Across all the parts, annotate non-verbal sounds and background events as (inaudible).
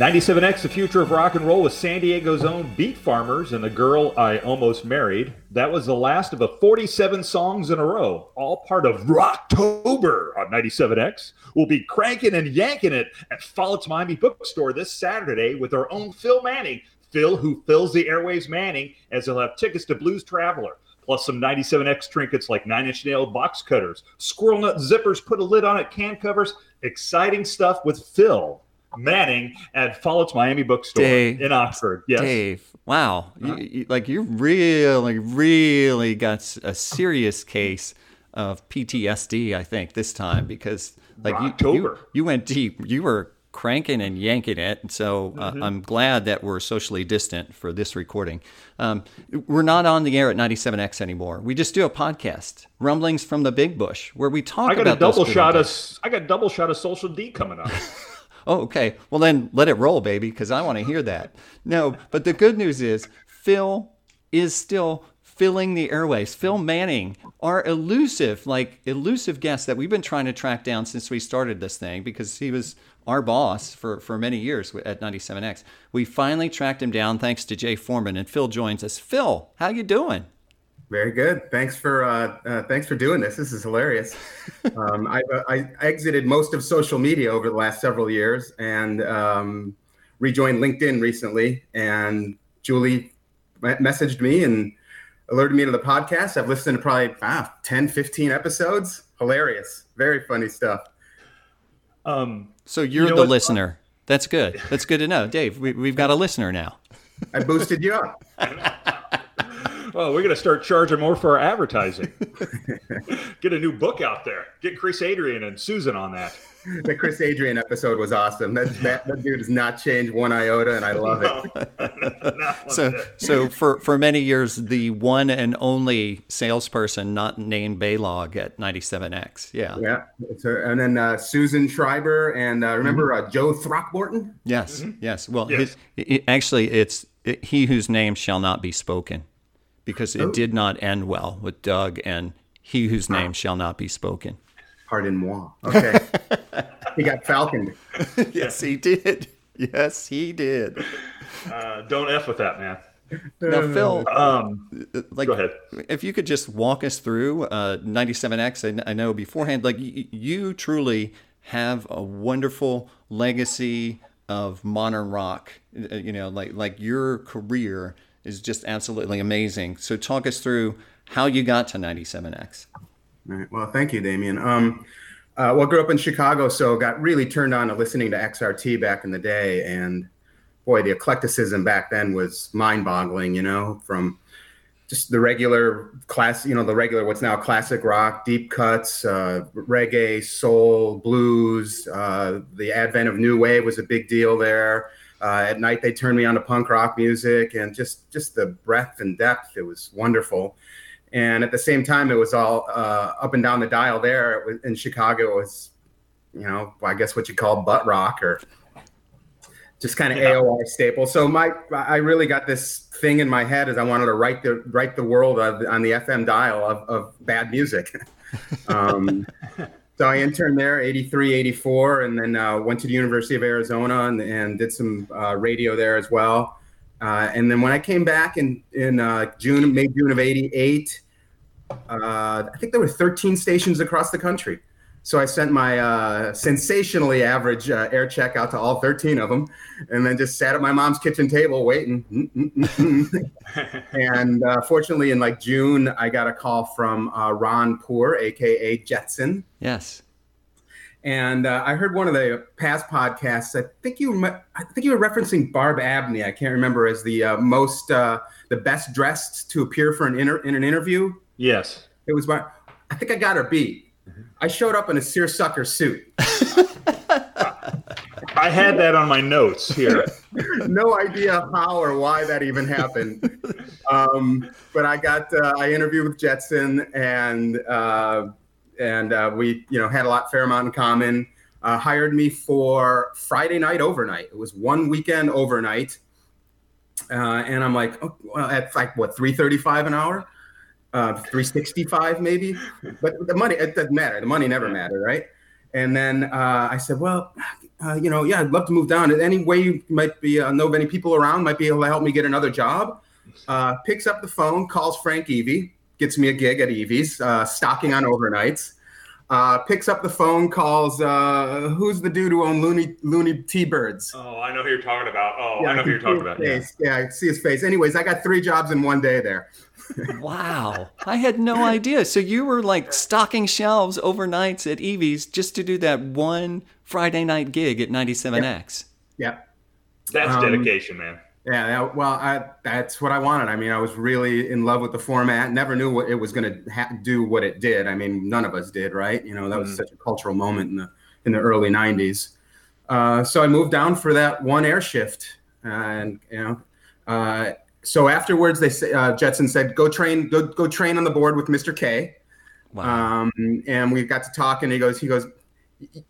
97X, the future of rock and roll with San Diego's own Beat Farmers and the girl I almost married. That was the last of the 47 songs in a row, all part of Rocktober on 97X. We'll be cranking and yanking it at Follett's Miami Bookstore this Saturday with our own Phil Manning. Phil, who fills the airwaves Manning, as he'll have tickets to Blues Traveler, plus some 97X trinkets like Nine Inch Nail box cutters, squirrel nut zippers, put a lid on it, can covers. Exciting stuff with Phil Manning at Follett's Miami Bookstore Dave, in Oxford. Yes. Dave, wow. You, you, like you really, really got a serious case of PTSD, I think, this time because like you, you, you went deep. You were cranking and yanking it. So uh, mm-hmm. I'm glad that we're socially distant for this recording. Um, we're not on the air at 97X anymore. We just do a podcast, Rumblings from the Big Bush, where we talk I got about a double shot of I got a double shot of Social D coming up. (laughs) oh, okay. Well, then let it roll, baby, because I want to hear that. No, but the good news is Phil is still filling the airways. Phil Manning, our elusive, like elusive guest that we've been trying to track down since we started this thing because he was our boss for, for many years at 97X. We finally tracked him down thanks to Jay Foreman, and Phil joins us. Phil, how you doing? Very good. Thanks for uh, uh, thanks for doing this. This is hilarious. (laughs) um, I, I, exited most of social media over the last several years and um, rejoined LinkedIn recently. And Julie messaged me and alerted me to the podcast. I've listened to probably ah, 10, 15 episodes. Hilarious. Very funny stuff. Um, so you're you know the listener. That's good. That's good to know. Dave, we, we've got a listener now. I boosted you up. (laughs) well, we're going to start charging more for our advertising. (laughs) Get a new book out there. Get Chris Adrian and Susan on that the Chris Adrian episode was awesome. That, (laughs) that, that dude has not changed one iota, and I love it. (laughs) so, so for for many years, the one and only salesperson not named Baylog at 97X. Yeah, yeah. and then uh, Susan Schreiber, and uh, remember mm-hmm. uh, Joe Throckmorton. Yes, mm-hmm. yes. Well, yes. His, it, actually, it's it, he whose name shall not be spoken, because it oh. did not end well with Doug and he whose name shall not be spoken. Pardon moi. Okay. (laughs) he got falconed. (laughs) yes, he did. Yes, he did. Uh, don't f with that, man. Now, Phil, um, like, go ahead. If you could just walk us through uh, 97X, I, I know beforehand, like y- you truly have a wonderful legacy of modern rock. Uh, you know, like like your career is just absolutely amazing. So talk us through how you got to 97X. Right. Well, thank you, Damien. Um, uh, well, grew up in Chicago, so got really turned on to listening to XRT back in the day, and boy, the eclecticism back then was mind-boggling. You know, from just the regular class, you know, the regular what's now classic rock, deep cuts, uh, reggae, soul, blues. Uh, the advent of new wave was a big deal there. Uh, at night, they turned me on to punk rock music, and just just the breadth and depth. It was wonderful and at the same time it was all uh, up and down the dial there was, in chicago it was you know i guess what you call butt rock or just kind of yeah. aor staple so my i really got this thing in my head as i wanted to write the write the world of, on the fm dial of, of bad music (laughs) um, so i interned there 83 84 and then uh, went to the university of arizona and, and did some uh, radio there as well uh, and then when I came back in in uh, June, May June of '88, uh, I think there were 13 stations across the country. So I sent my uh, sensationally average uh, air check out to all 13 of them, and then just sat at my mom's kitchen table waiting. (laughs) and uh, fortunately, in like June, I got a call from Ron Poor, aka Jetson. Yes and uh, I heard one of the past podcasts. I think you, I think you were referencing Barb Abney. I can't remember as the uh, most, uh, the best dressed to appear for an inter- in an interview. Yes, it was. My, I think I got her beat. I showed up in a seersucker suit. I had that on my notes here. (laughs) no idea how or why that even happened. Um, but I got, uh, I interviewed with Jetson and uh, and uh, we you know had a lot fair amount in common. Uh, hired me for Friday night overnight. It was one weekend overnight, uh, and I'm like, oh, well, at like what 335 an hour, uh, 365 maybe. But the money it doesn't matter. The money never mattered, right? And then uh, I said, well, uh, you know, yeah, I'd love to move down. Any way you might be uh, know of any people around might be able to help me get another job. Uh, picks up the phone, calls Frank Evie, gets me a gig at Evie's, uh, stocking on overnights. Uh, picks up the phone, calls. Uh, who's the dude who owned Looney Looney T Birds? Oh, I know who you're talking about. Oh, Yeah, I know who you're talking about. Yeah. Yeah, I see his face. Anyways, I got three jobs in one day there. Wow. I had no idea. So you were like stocking shelves overnights at Evie's just to do that one Friday night gig at 97X. Yeah. That's Um, dedication, man. Yeah, that- well, I, that's what I wanted. I mean, I was really in love with the format. Never knew what it was going to ha- do what it did. I mean, none of us did, right? You know, that was Mhm. such a cultural moment in the in the early '90s. Uh, so I moved down for that one air shift, and you know, uh, so afterwards, they say, uh, Jetson said, "Go train, go go train on the board with Mr. K." Wow. Um, and we got to talk, and he goes, he goes,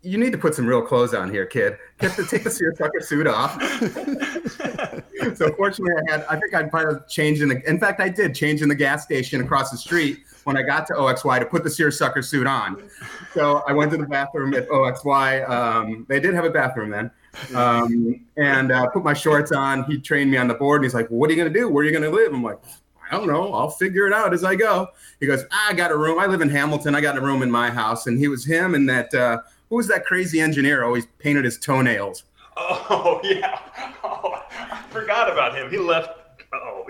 "You need to put some real clothes on here, kid. Get the take the seersucker suit off." (laughs) so fortunately, I had. I think I'd probably changed in the. In fact, I did change in the gas station across the street when I got to OXY to put the seersucker suit on. So I went to the bathroom at OXY. Um, they did have a bathroom then, (laughs) um, and uh, put my shorts on. He trained me on the board, and he's like, "What are you gonna do? Where are you gonna live?" I'm like. I don't know. I'll figure it out as I go. He goes, I got a room. I live in Hamilton. I got a room in my house. And he was him and that, uh, who was that crazy engineer always painted his toenails? Oh (laughs) yeah. Oh, I forgot about him. He left.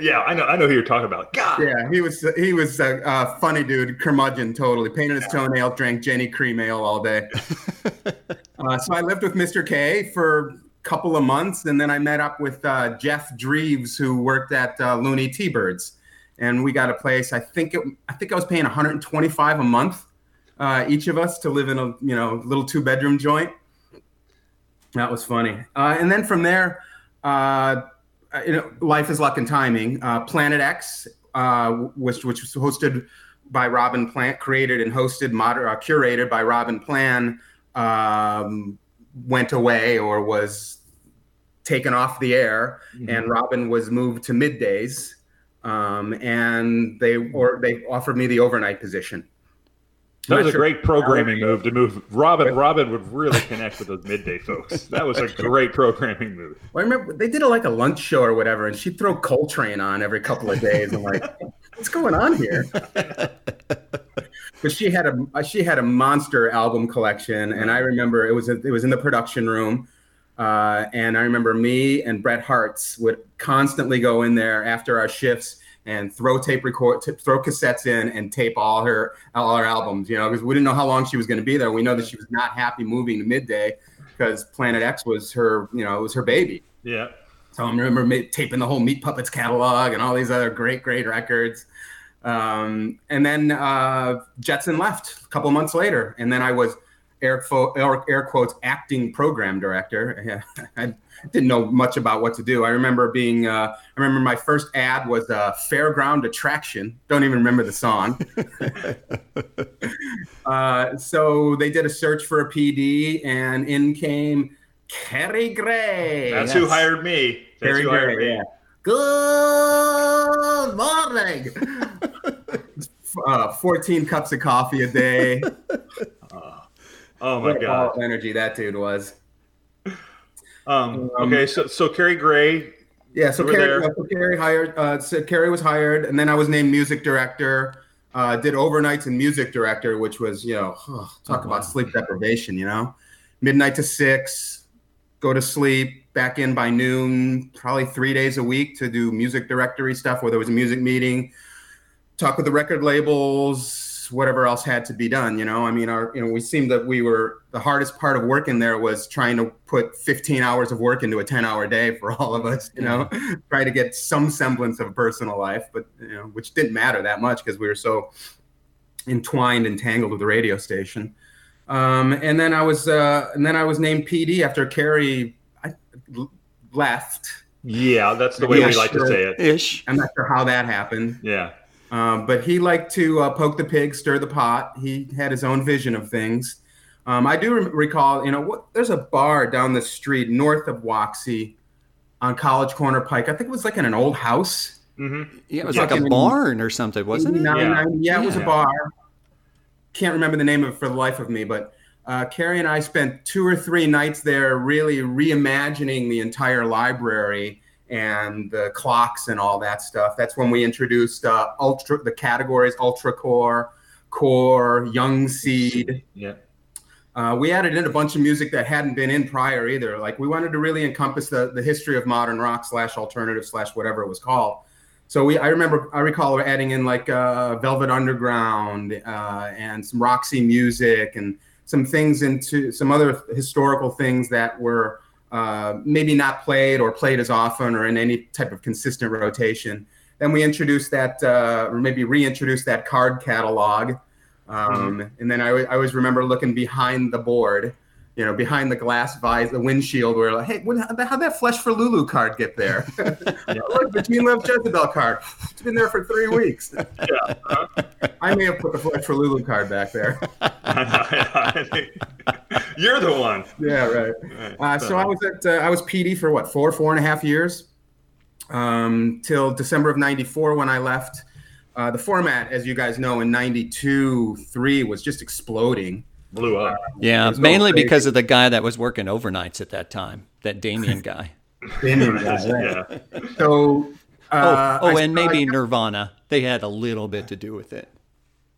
Yeah, I know. I know who you're talking about. God. Yeah, he was he was a, a funny dude, curmudgeon, totally painted his toenail, drank Genny cream ale all day. (laughs) uh, so I lived with Mr. K for a couple of months, and then I met up with uh, Jeff Dreves, who worked at uh, Looney T-Birds, and we got a place. I think it, I think I was paying 125 a month, uh, each of us, to live in a you know little two bedroom joint. That was funny. Uh, and then from there, uh, you know, life is luck and timing. Uh, Planet X, uh, which which was hosted by Robin Plant, created and hosted, moder- uh, curated by Robin Plan, um, went away or was taken off the air, and Robin was moved to middays, um, and they or they offered me the overnight position. That was a great programming move to move. Robin Robin would really connect with those midday folks. That was a great programming move. Well, I remember they did a, like a lunch show or whatever, and she'd throw Coltrane on every couple of days. I'm like, (laughs) what's going on here? (laughs) But she had a she had a monster album collection, and I remember it was it was in the production room, uh, and I remember me and Bret Hartz would constantly go in there after our shifts and throw tape record, t- throw cassettes in, and tape all her all her albums. You know, because we didn't know how long she was going to be there. We know that she was not happy moving to midday because Planet X was her you know it was her baby. Yeah. So I remember ma- taping the whole Meat Puppets catalog and all these other great, great records. Um, and then uh, Jetson left a couple months later, and then I was air, fo- air, air quotes acting program director. (laughs) I didn't know much about what to do. I remember being, uh, I remember my first ad was a fairground attraction. Don't even remember the song. (laughs) uh, so they did a search for a PD, and in came Kerry Gray. That's who hired me. That's Kerry who hired Gray, me. yeah. Good morning. (laughs) uh, 14 cups of coffee a day. Oh my What god. energy that dude was. Um, Um, okay, so so Kerry Gray. Yeah, so Kerry, so Kerry hired. Uh, so Kerry was hired, and then I was named music director. Uh, did overnights and music director, which was you know (sighs) talk Oh, about wow. sleep deprivation. You know, midnight to six, go to sleep, back in by noon, probably three days a week to do music directory stuff. Where there was a music meeting, talk with the record labels, whatever else had to be done. You know, I mean, our you know we seemed that we were the hardest part of working there was trying to put 15 hours of work into a 10 hour day for all of us. You know, (laughs) try to get some semblance of a personal life, but you know, which didn't matter that much because we were so entwined and tangled with the radio station. Um, and then I was, uh, and then I was named PD after Kerry I, left. Yeah, that's the way Yeah, we like sure. to say it. Ish. I'm not sure how that happened, Yeah. Um, but he liked to uh, poke the pig, stir the pot. He had his own vision of things. Um, I do re- recall, you know, what, there's a bar down the street north of Waxy on College Corner Pike. I think it was like in an old house. hmm Yeah, it was Yeah. like a barn or something, wasn't it? 89, Yeah. 90 yeah, it was a bar. Can't remember the name of it for the life of me, but uh, Kerry and I spent two or three nights there, really reimagining the entire library and the clocks and all that stuff. That's when we introduced uh, ultra the categories ultra core, core, young seed. Yeah. Uh, we added in a bunch of music that hadn't been in prior either. Like we wanted to really encompass the the history of modern rock slash alternative slash whatever it was called. So we, I remember, I recall adding in like uh, Velvet Underground uh, and some Roxy music and some things into some other historical things that were uh, maybe not played or played as often or in any type of consistent rotation. Then we introduced that, uh, or maybe reintroduced that card catalog. Um, mm-hmm. And then I, I always remember looking behind the board you know, behind the glass visor, the windshield, where like, hey, how'd that Flesh for Lulu card get there? (laughs) (laughs) Look, the Gene Love Jezebel card. It's been there for three weeks. (laughs) Yeah. I may have put the Flesh for Lulu card back there. You're the one. Yeah, right. Uh, so I was at uh, I was PD for what four four and a half years, um, till December of '94 when I left. Uh, the format, as you guys know, in '92 three was just exploding blew up. Yeah, mainly because of the guy that was working overnights at that time, that Damien (laughs) guy. Damien guy, yeah. So, uh, oh, oh and maybe Nirvana. They had a little bit to do with it.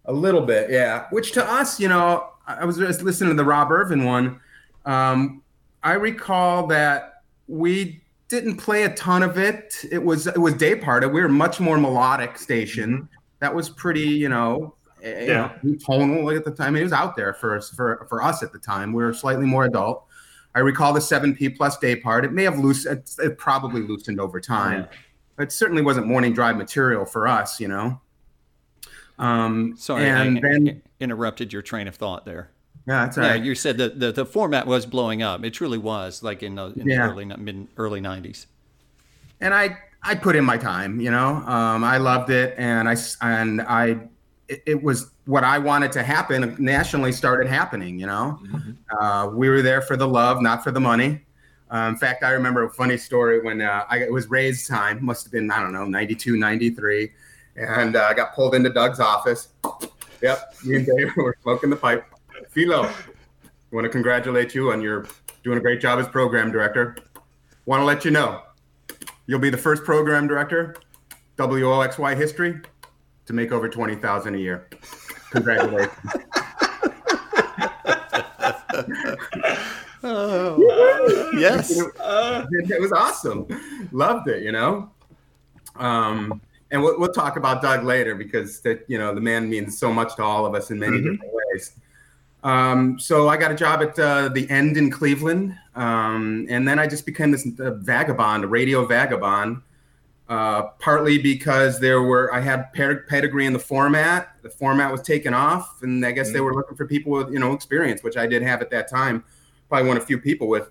A little bit, yeah. Which to us, you know, I was just listening to the Rob Irvin one. Um, I recall that we didn't play a ton of it. It was it was day part. We were much more melodic station. That was pretty, you know, yeah. know, tonal at the time. I mean, it was out there for for for us at the time. We were slightly more adult. I recall the seven P plus day part. It may have loosened. It probably loosened over time. Yeah. It certainly wasn't morning drive material for us, you know. Um, Sorry, and I, then interrupted your train of thought there. Yeah, that's right. Yeah, you said that the, the format was blowing up. It truly was, like in the, in yeah. the early mid early '90s. And I I put in my time, you know. Um, I loved it, and I and I it, it, was what I wanted to happen nationally started happening. You know, mm-hmm. uh, we were there for the love, not for the money. Uh, in fact, I remember a funny story when uh, I, it was Ray's time, must have been, I don't know, 92, 93. And uh, I got pulled into Doug's office. Yep, me and Dave (laughs) were smoking the pipe. Philo, want to congratulate you on your doing a great job as program director. Want to let you know, you'll be the first program director, WOXY history, to make over 20,000 a year. Congratulations. (laughs) oh, yes. it was awesome. Loved it, you know? Um, and we'll, we'll talk about Doug later because that you know the man means so much to all of us in many mm-hmm. different ways. Um, so I got a job at uh, the End in Cleveland, um, and then I just became this uh, vagabond, a radio vagabond, uh, partly because there were I had pedigree in the format. The format was taken off, and I guess mm-hmm. they were looking for people with you know experience, which I did have at that time. Probably one of few people with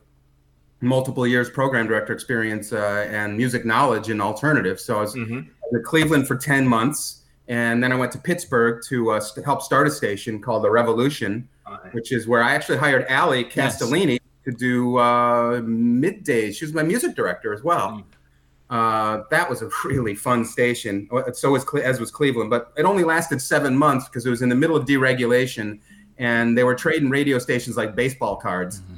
multiple years program director experience uh, and music knowledge in alternatives. So I was mm-hmm. In Cleveland for ten months, and then I went to Pittsburgh to uh, help start a station called the Revolution, which is where I actually hired Ali Castellini yes. to do uh, middays. She was my music director as well. Mm-hmm uh, that was a really fun station. Uh, so was as was Cleveland, but it only lasted seven months because it was in the middle of deregulation, and they were trading radio stations like baseball cards. Mm-hmm.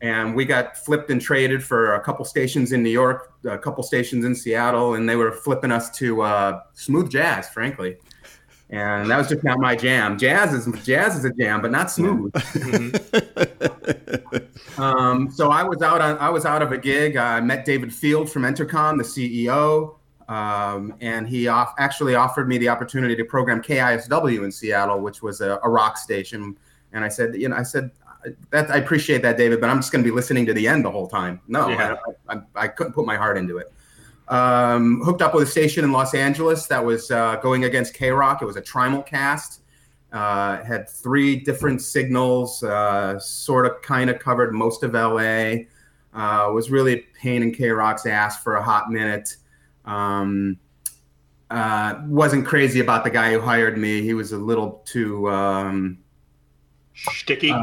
And we got flipped and traded for a couple stations in New York, a couple stations in Seattle, and they were flipping us to uh, smooth jazz, frankly. And that was just not my jam. Jazz is jazz is a jam, but not smooth. Mm-hmm. (laughs) Um, so I was out on I was out of a gig. I met David Field from Entercom, the CEO, um, and he off, actually offered me the opportunity to program KISW in Seattle, which was a, a rock station. And I said, you know, I said that I appreciate that, David, but I'm just going to be listening to the end the whole time. No, yeah. I, I, I, couldn't put my heart into it. Um, hooked up with a station in Los Angeles that was uh, going against KROQ. It was a trimulcast uh, had three different signals, uh, sort of kind of covered most of LA. Uh, was really a pain in KROQ's ass for a hot minute. Um, uh, wasn't crazy about the guy who hired me. He was a little too um, sticky.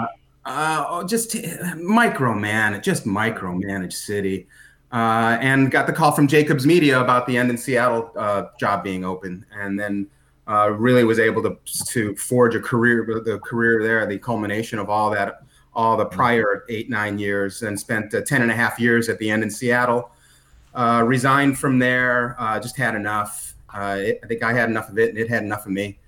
Uh, uh, oh, just microman, just micromanage city. and got the call from Jacobs Media about the end in Seattle job being open, and then uh, really was able to to forge a career, the career there, the culmination of all that all the prior eight, nine years and spent uh, 10 and a half years at the end in Seattle. Uh, resigned from there, uh, just had enough. Uh, it, I think I had enough of it and it had enough of me.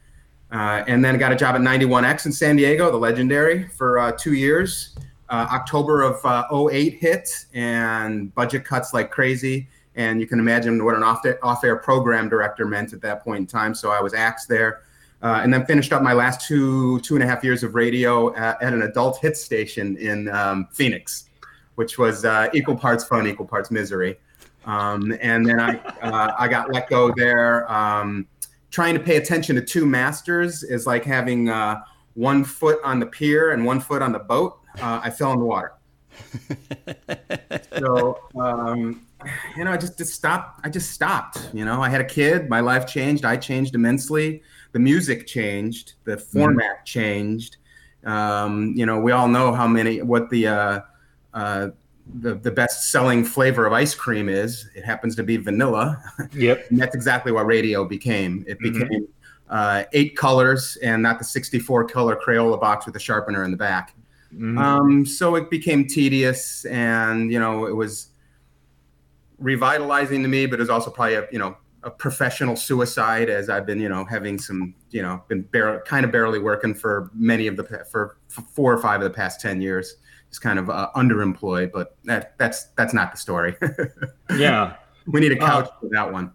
Uh, and then got a job at 91X in San Diego, the legendary, for uh, two years. October of 08 hit and budget cuts like crazy. And you can imagine what an off air program director meant at that point in time. So I was axed there. Uh, and then finished up my last two two and a half years of radio at, at an adult hit station in um, Phoenix, which was uh, equal parts fun, equal parts misery. Um, and then I uh, I got let go there. Um, trying to pay attention to two masters is like having uh, one foot on the pier and one foot on the boat. Uh, I fell in the water. (laughs) so um, you know, I just, just stopped. I just stopped. You know, I had a kid. My life changed. I changed immensely the music changed, the mm-hmm. format mm-hmm. changed. Um, you know, we all know how many what the uh, uh, the, the best selling flavor of ice cream is. It happens to be vanilla. Yep. (laughs) and that's exactly what radio became. It mm-hmm. became uh, eight colors and not the 64 color Crayola box with a sharpener in the back. Mm-hmm. Um, so it became tedious and, you know, it was revitalizing to me, but it was also probably a, you know, a professional suicide as I've been, you know, having some, you know, been bar- kind of barely working for many of the for, for, four or five of the past ten years. Just kind of uh, underemployed, but that that's that's not the story. (laughs) yeah, we need a couch uh, for that one.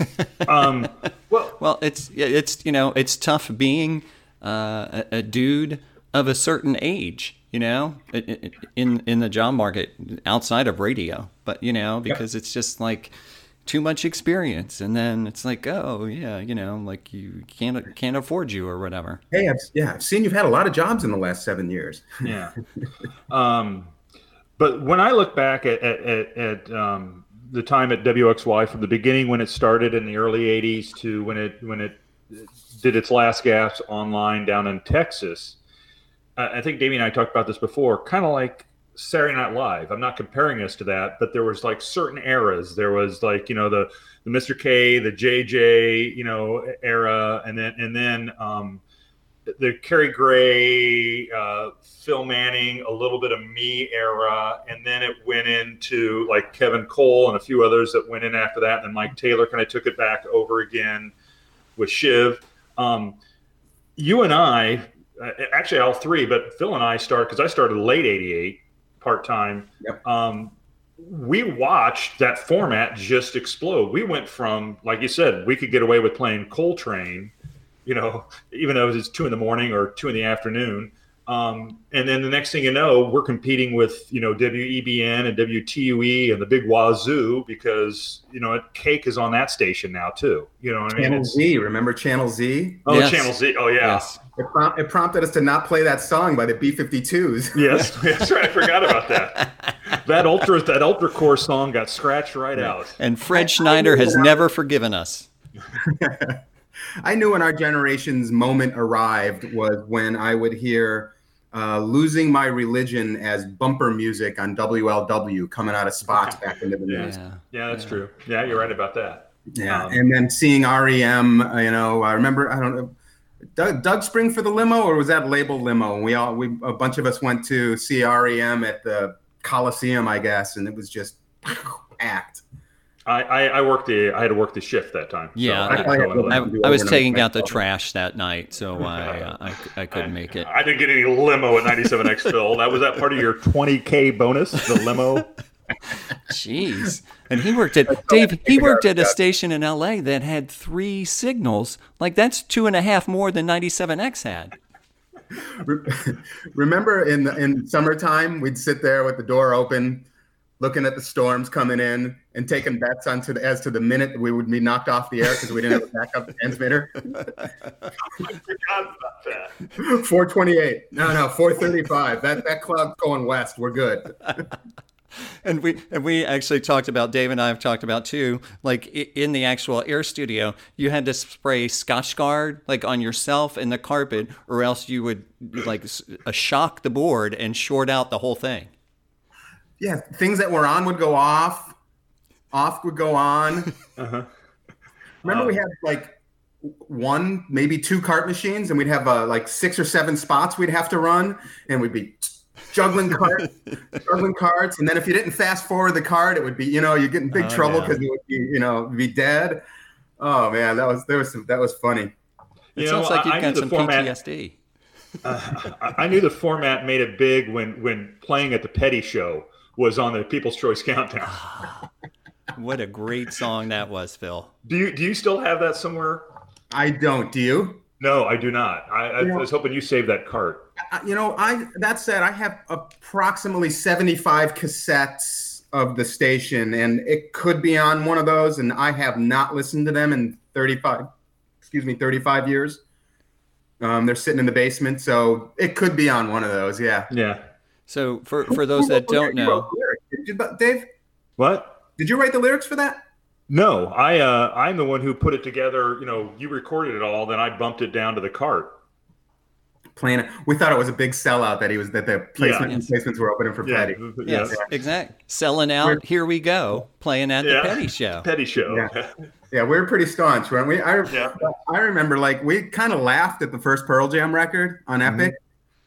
(laughs) um, well, (laughs) well, it's it's you know it's tough being uh, a, a dude of a certain age you know, in in the job market outside of radio. But you know, because it's just like too much experience and then it's like oh yeah you know like you can't can't afford you or whatever. Hey I've, yeah i've seen you've had a lot of jobs in the last seven years. (laughs) Yeah. Um, but when i look back at at, at, at um, the time at WOXY from the beginning when it started in the early 80s to when it when it did its last gas online down in texas i think davey and i talked about this before kind of like Saturday Night Live. I'm not comparing us to that, but there was like certain eras. There was like you know the the Mr. K, the JJ, you know era, and then and then um, the Kerry Gray, uh, Phil Manning, a little bit of me era, and then it went into like Kevin Cole and a few others that went in after that. And then Mike Taylor kind of took it back over again with Shiv. Um, you and I, uh, actually all three, but Phil and I start because I started late '88 part time. Yep. Um, we watched that format just explode. We went from, like you said, we could get away with playing Coltrane, you know, even though it was two in the morning or two in the afternoon. Um, and then the next thing you know, we're competing with you know WEBN and WTUE and the big Wazoo because you know Cake is on that station now too. You know what Channel I mean? Z, remember Channel Z? Oh, yes. Channel Z. Oh yeah. Yes. It, prom- it, prompted us to not play that song by the B52s. (laughs) yes, that's right. I forgot about that. (laughs) That ultra that ultra core song got scratched right out. And Fred Schneider has never forgiven us. (laughs) I knew when our generation's moment arrived was when I would hear uh, losing my religion as bumper music on WLW coming out of spots back into the news. Yeah, yeah that's yeah. true. Yeah, you're right about that. Yeah, um, and then seeing REM, uh, you know, I remember I don't know. Doug, Doug Spring for the limo, or was that label limo? And we all, we a bunch of us went to see REM at the Coliseum, I guess, and it was just (laughs) act. I, I, I, worked the I had to work the shift that time. Yeah, so I, I, I, I, was taking out the trash that night, so I (laughs) uh, I, couldn't make it. I didn't get any limo at 97X (laughs) Phil. That was that part of your 20k bonus, the limo. (laughs) Jeez, and he worked at Dave. He worked at a station in L.A. that had three signals. Like that's two and a half more than 97X had. Remember in the, in summertime, we'd sit there with the door open looking at the storms coming in and taking bets on to the, as to the minute we would be knocked off the air because we didn't have a backup transmitter. (laughs) I forgot about that. 428. No, no, 435. That that cloud's going west. We're good. (laughs) and we and we actually talked about Dave and I have talked about too. Like in the actual air studio, you had to spray Scotchgard like on yourself and the carpet, or else you would like uh, shock the board and short out the whole thing yeah, things that were on would go off, off would go on. (laughs) Uh-huh. Remember, um, we had like one, maybe two cart machines, and we'd have uh, like six or seven spots we'd have to run, and we'd be juggling (laughs) cards, juggling cards, and then if you didn't fast forward the card, it would be you know you get in big Oh, trouble yeah. because it would be you know be dead. Oh man, that was there was some, that was funny. It You sounds know, like you've I- I got some format- PTSD. (laughs) I I knew the format made it big when when playing at the Petty Show was on the People's Choice Countdown. (sighs) What a great song that was, Phil. Do you do you still have that somewhere? I don't. Do you? No, I do not. I, I Yeah. was hoping you saved that cart. Uh, You know, I that said, I have approximately seventy-five cassettes of the station, and it could be on one of those, and I have not listened to them in thirty-five, excuse me, thirty-five years. Um, they're sitting in the basement, so it could be on one of those. Yeah. Yeah. So for for those that don't know, wrote the lyrics, Did you, Dave? What? Did you write the lyrics for that? No, I uh, I'm the one who put it together. You know, you recorded it all, then I bumped it down to the cart. Playing. We thought it was a big sellout that he was that the placement Yes. placements were opening for Yeah, Petty. yeah. yes, exact. Selling out, here we go, playing at Yeah. the Petty Show. (laughs) Petty Show. Yeah. Yeah, we were pretty staunch, weren't we? I, Yeah. I remember like we kind of laughed at the first Pearl Jam record on Mm-hmm. Epic.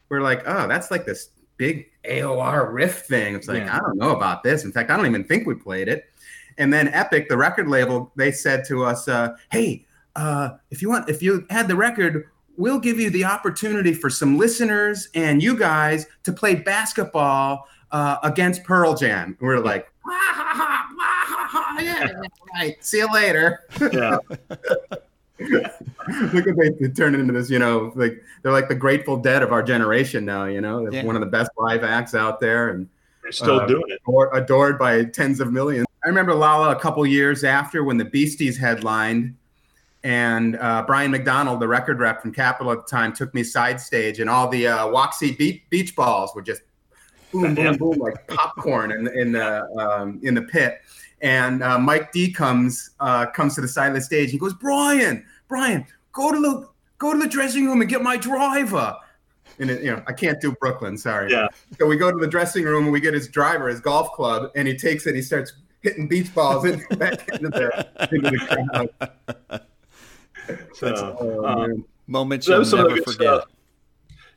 We're like, oh, that's like this big AOR riff thing. It's like, Yeah. I don't know about this. In fact, I don't even think we played it. And then Epic, the record label, they said to us, uh, hey, uh, if you want, if you had the record, we'll give you the opportunity for some listeners and you guys to play basketball uh, against Pearl Jam. And we're like, "Wah, ha, ha, wah, ha, ha, yeah, (laughs) right. See you later. yeah. (laughs) (laughs) Look at they, they turn it into this, you know, like they're like the Grateful Dead of our generation now. You know, Yeah. one of the best live acts out there, and They're still Uh, doing it. ador- adored by tens of millions. I remember Lala a couple years after when the Beasties headlined, and uh, Brian McDonald, the record rep from Capitol at the time, took me side stage, and all the uh, Waxy beach, beach balls were just boom, boom, (laughs) boom, like popcorn in, in the um, in the pit. And uh, Mike D comes uh, comes to the side of the stage. He goes, Brian, Brian, go to the go to the dressing room and get my driver. And it, you know, I can't do Brooklyn, sorry. Yeah. So we go to the dressing room and we get his driver, his golf club, and he takes it. He starts hitting beach balls in, (laughs) back into the, into the crowd. So, Oh, uh, man. Moments you'll was some of the never forget. stuff.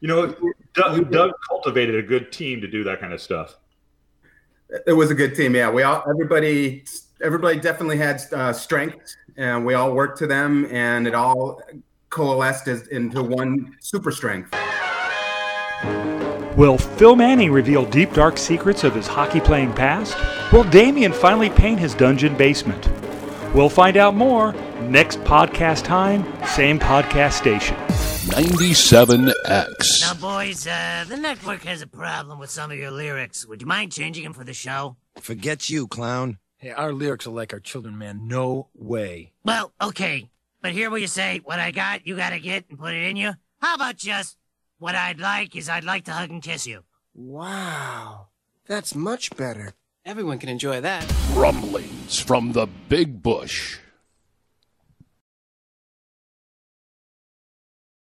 You know, Doug, Doug cultivated a good team to do that kind of stuff. It was a good team. Yeah, we all everybody everybody definitely had uh, strengths, and we all worked to them, and it all coalesced as, into one super strength. Will Phil Manning reveal deep dark secrets of his hockey playing past? Will Damien finally paint his dungeon basement? We'll find out more next podcast time, same podcast station. 97X. Now, boys, uh, the network has a problem with some of your lyrics. Would you mind changing them for the show? Forget you, clown. Hey, our lyrics are like our children, man. No way. Well, okay. But here where you say, what I got, you gotta get and put it in you. How about just, what I'd like is I'd like to hug and kiss you. Wow. That's much better. Everyone can enjoy that. Rumblings from the Big Bush.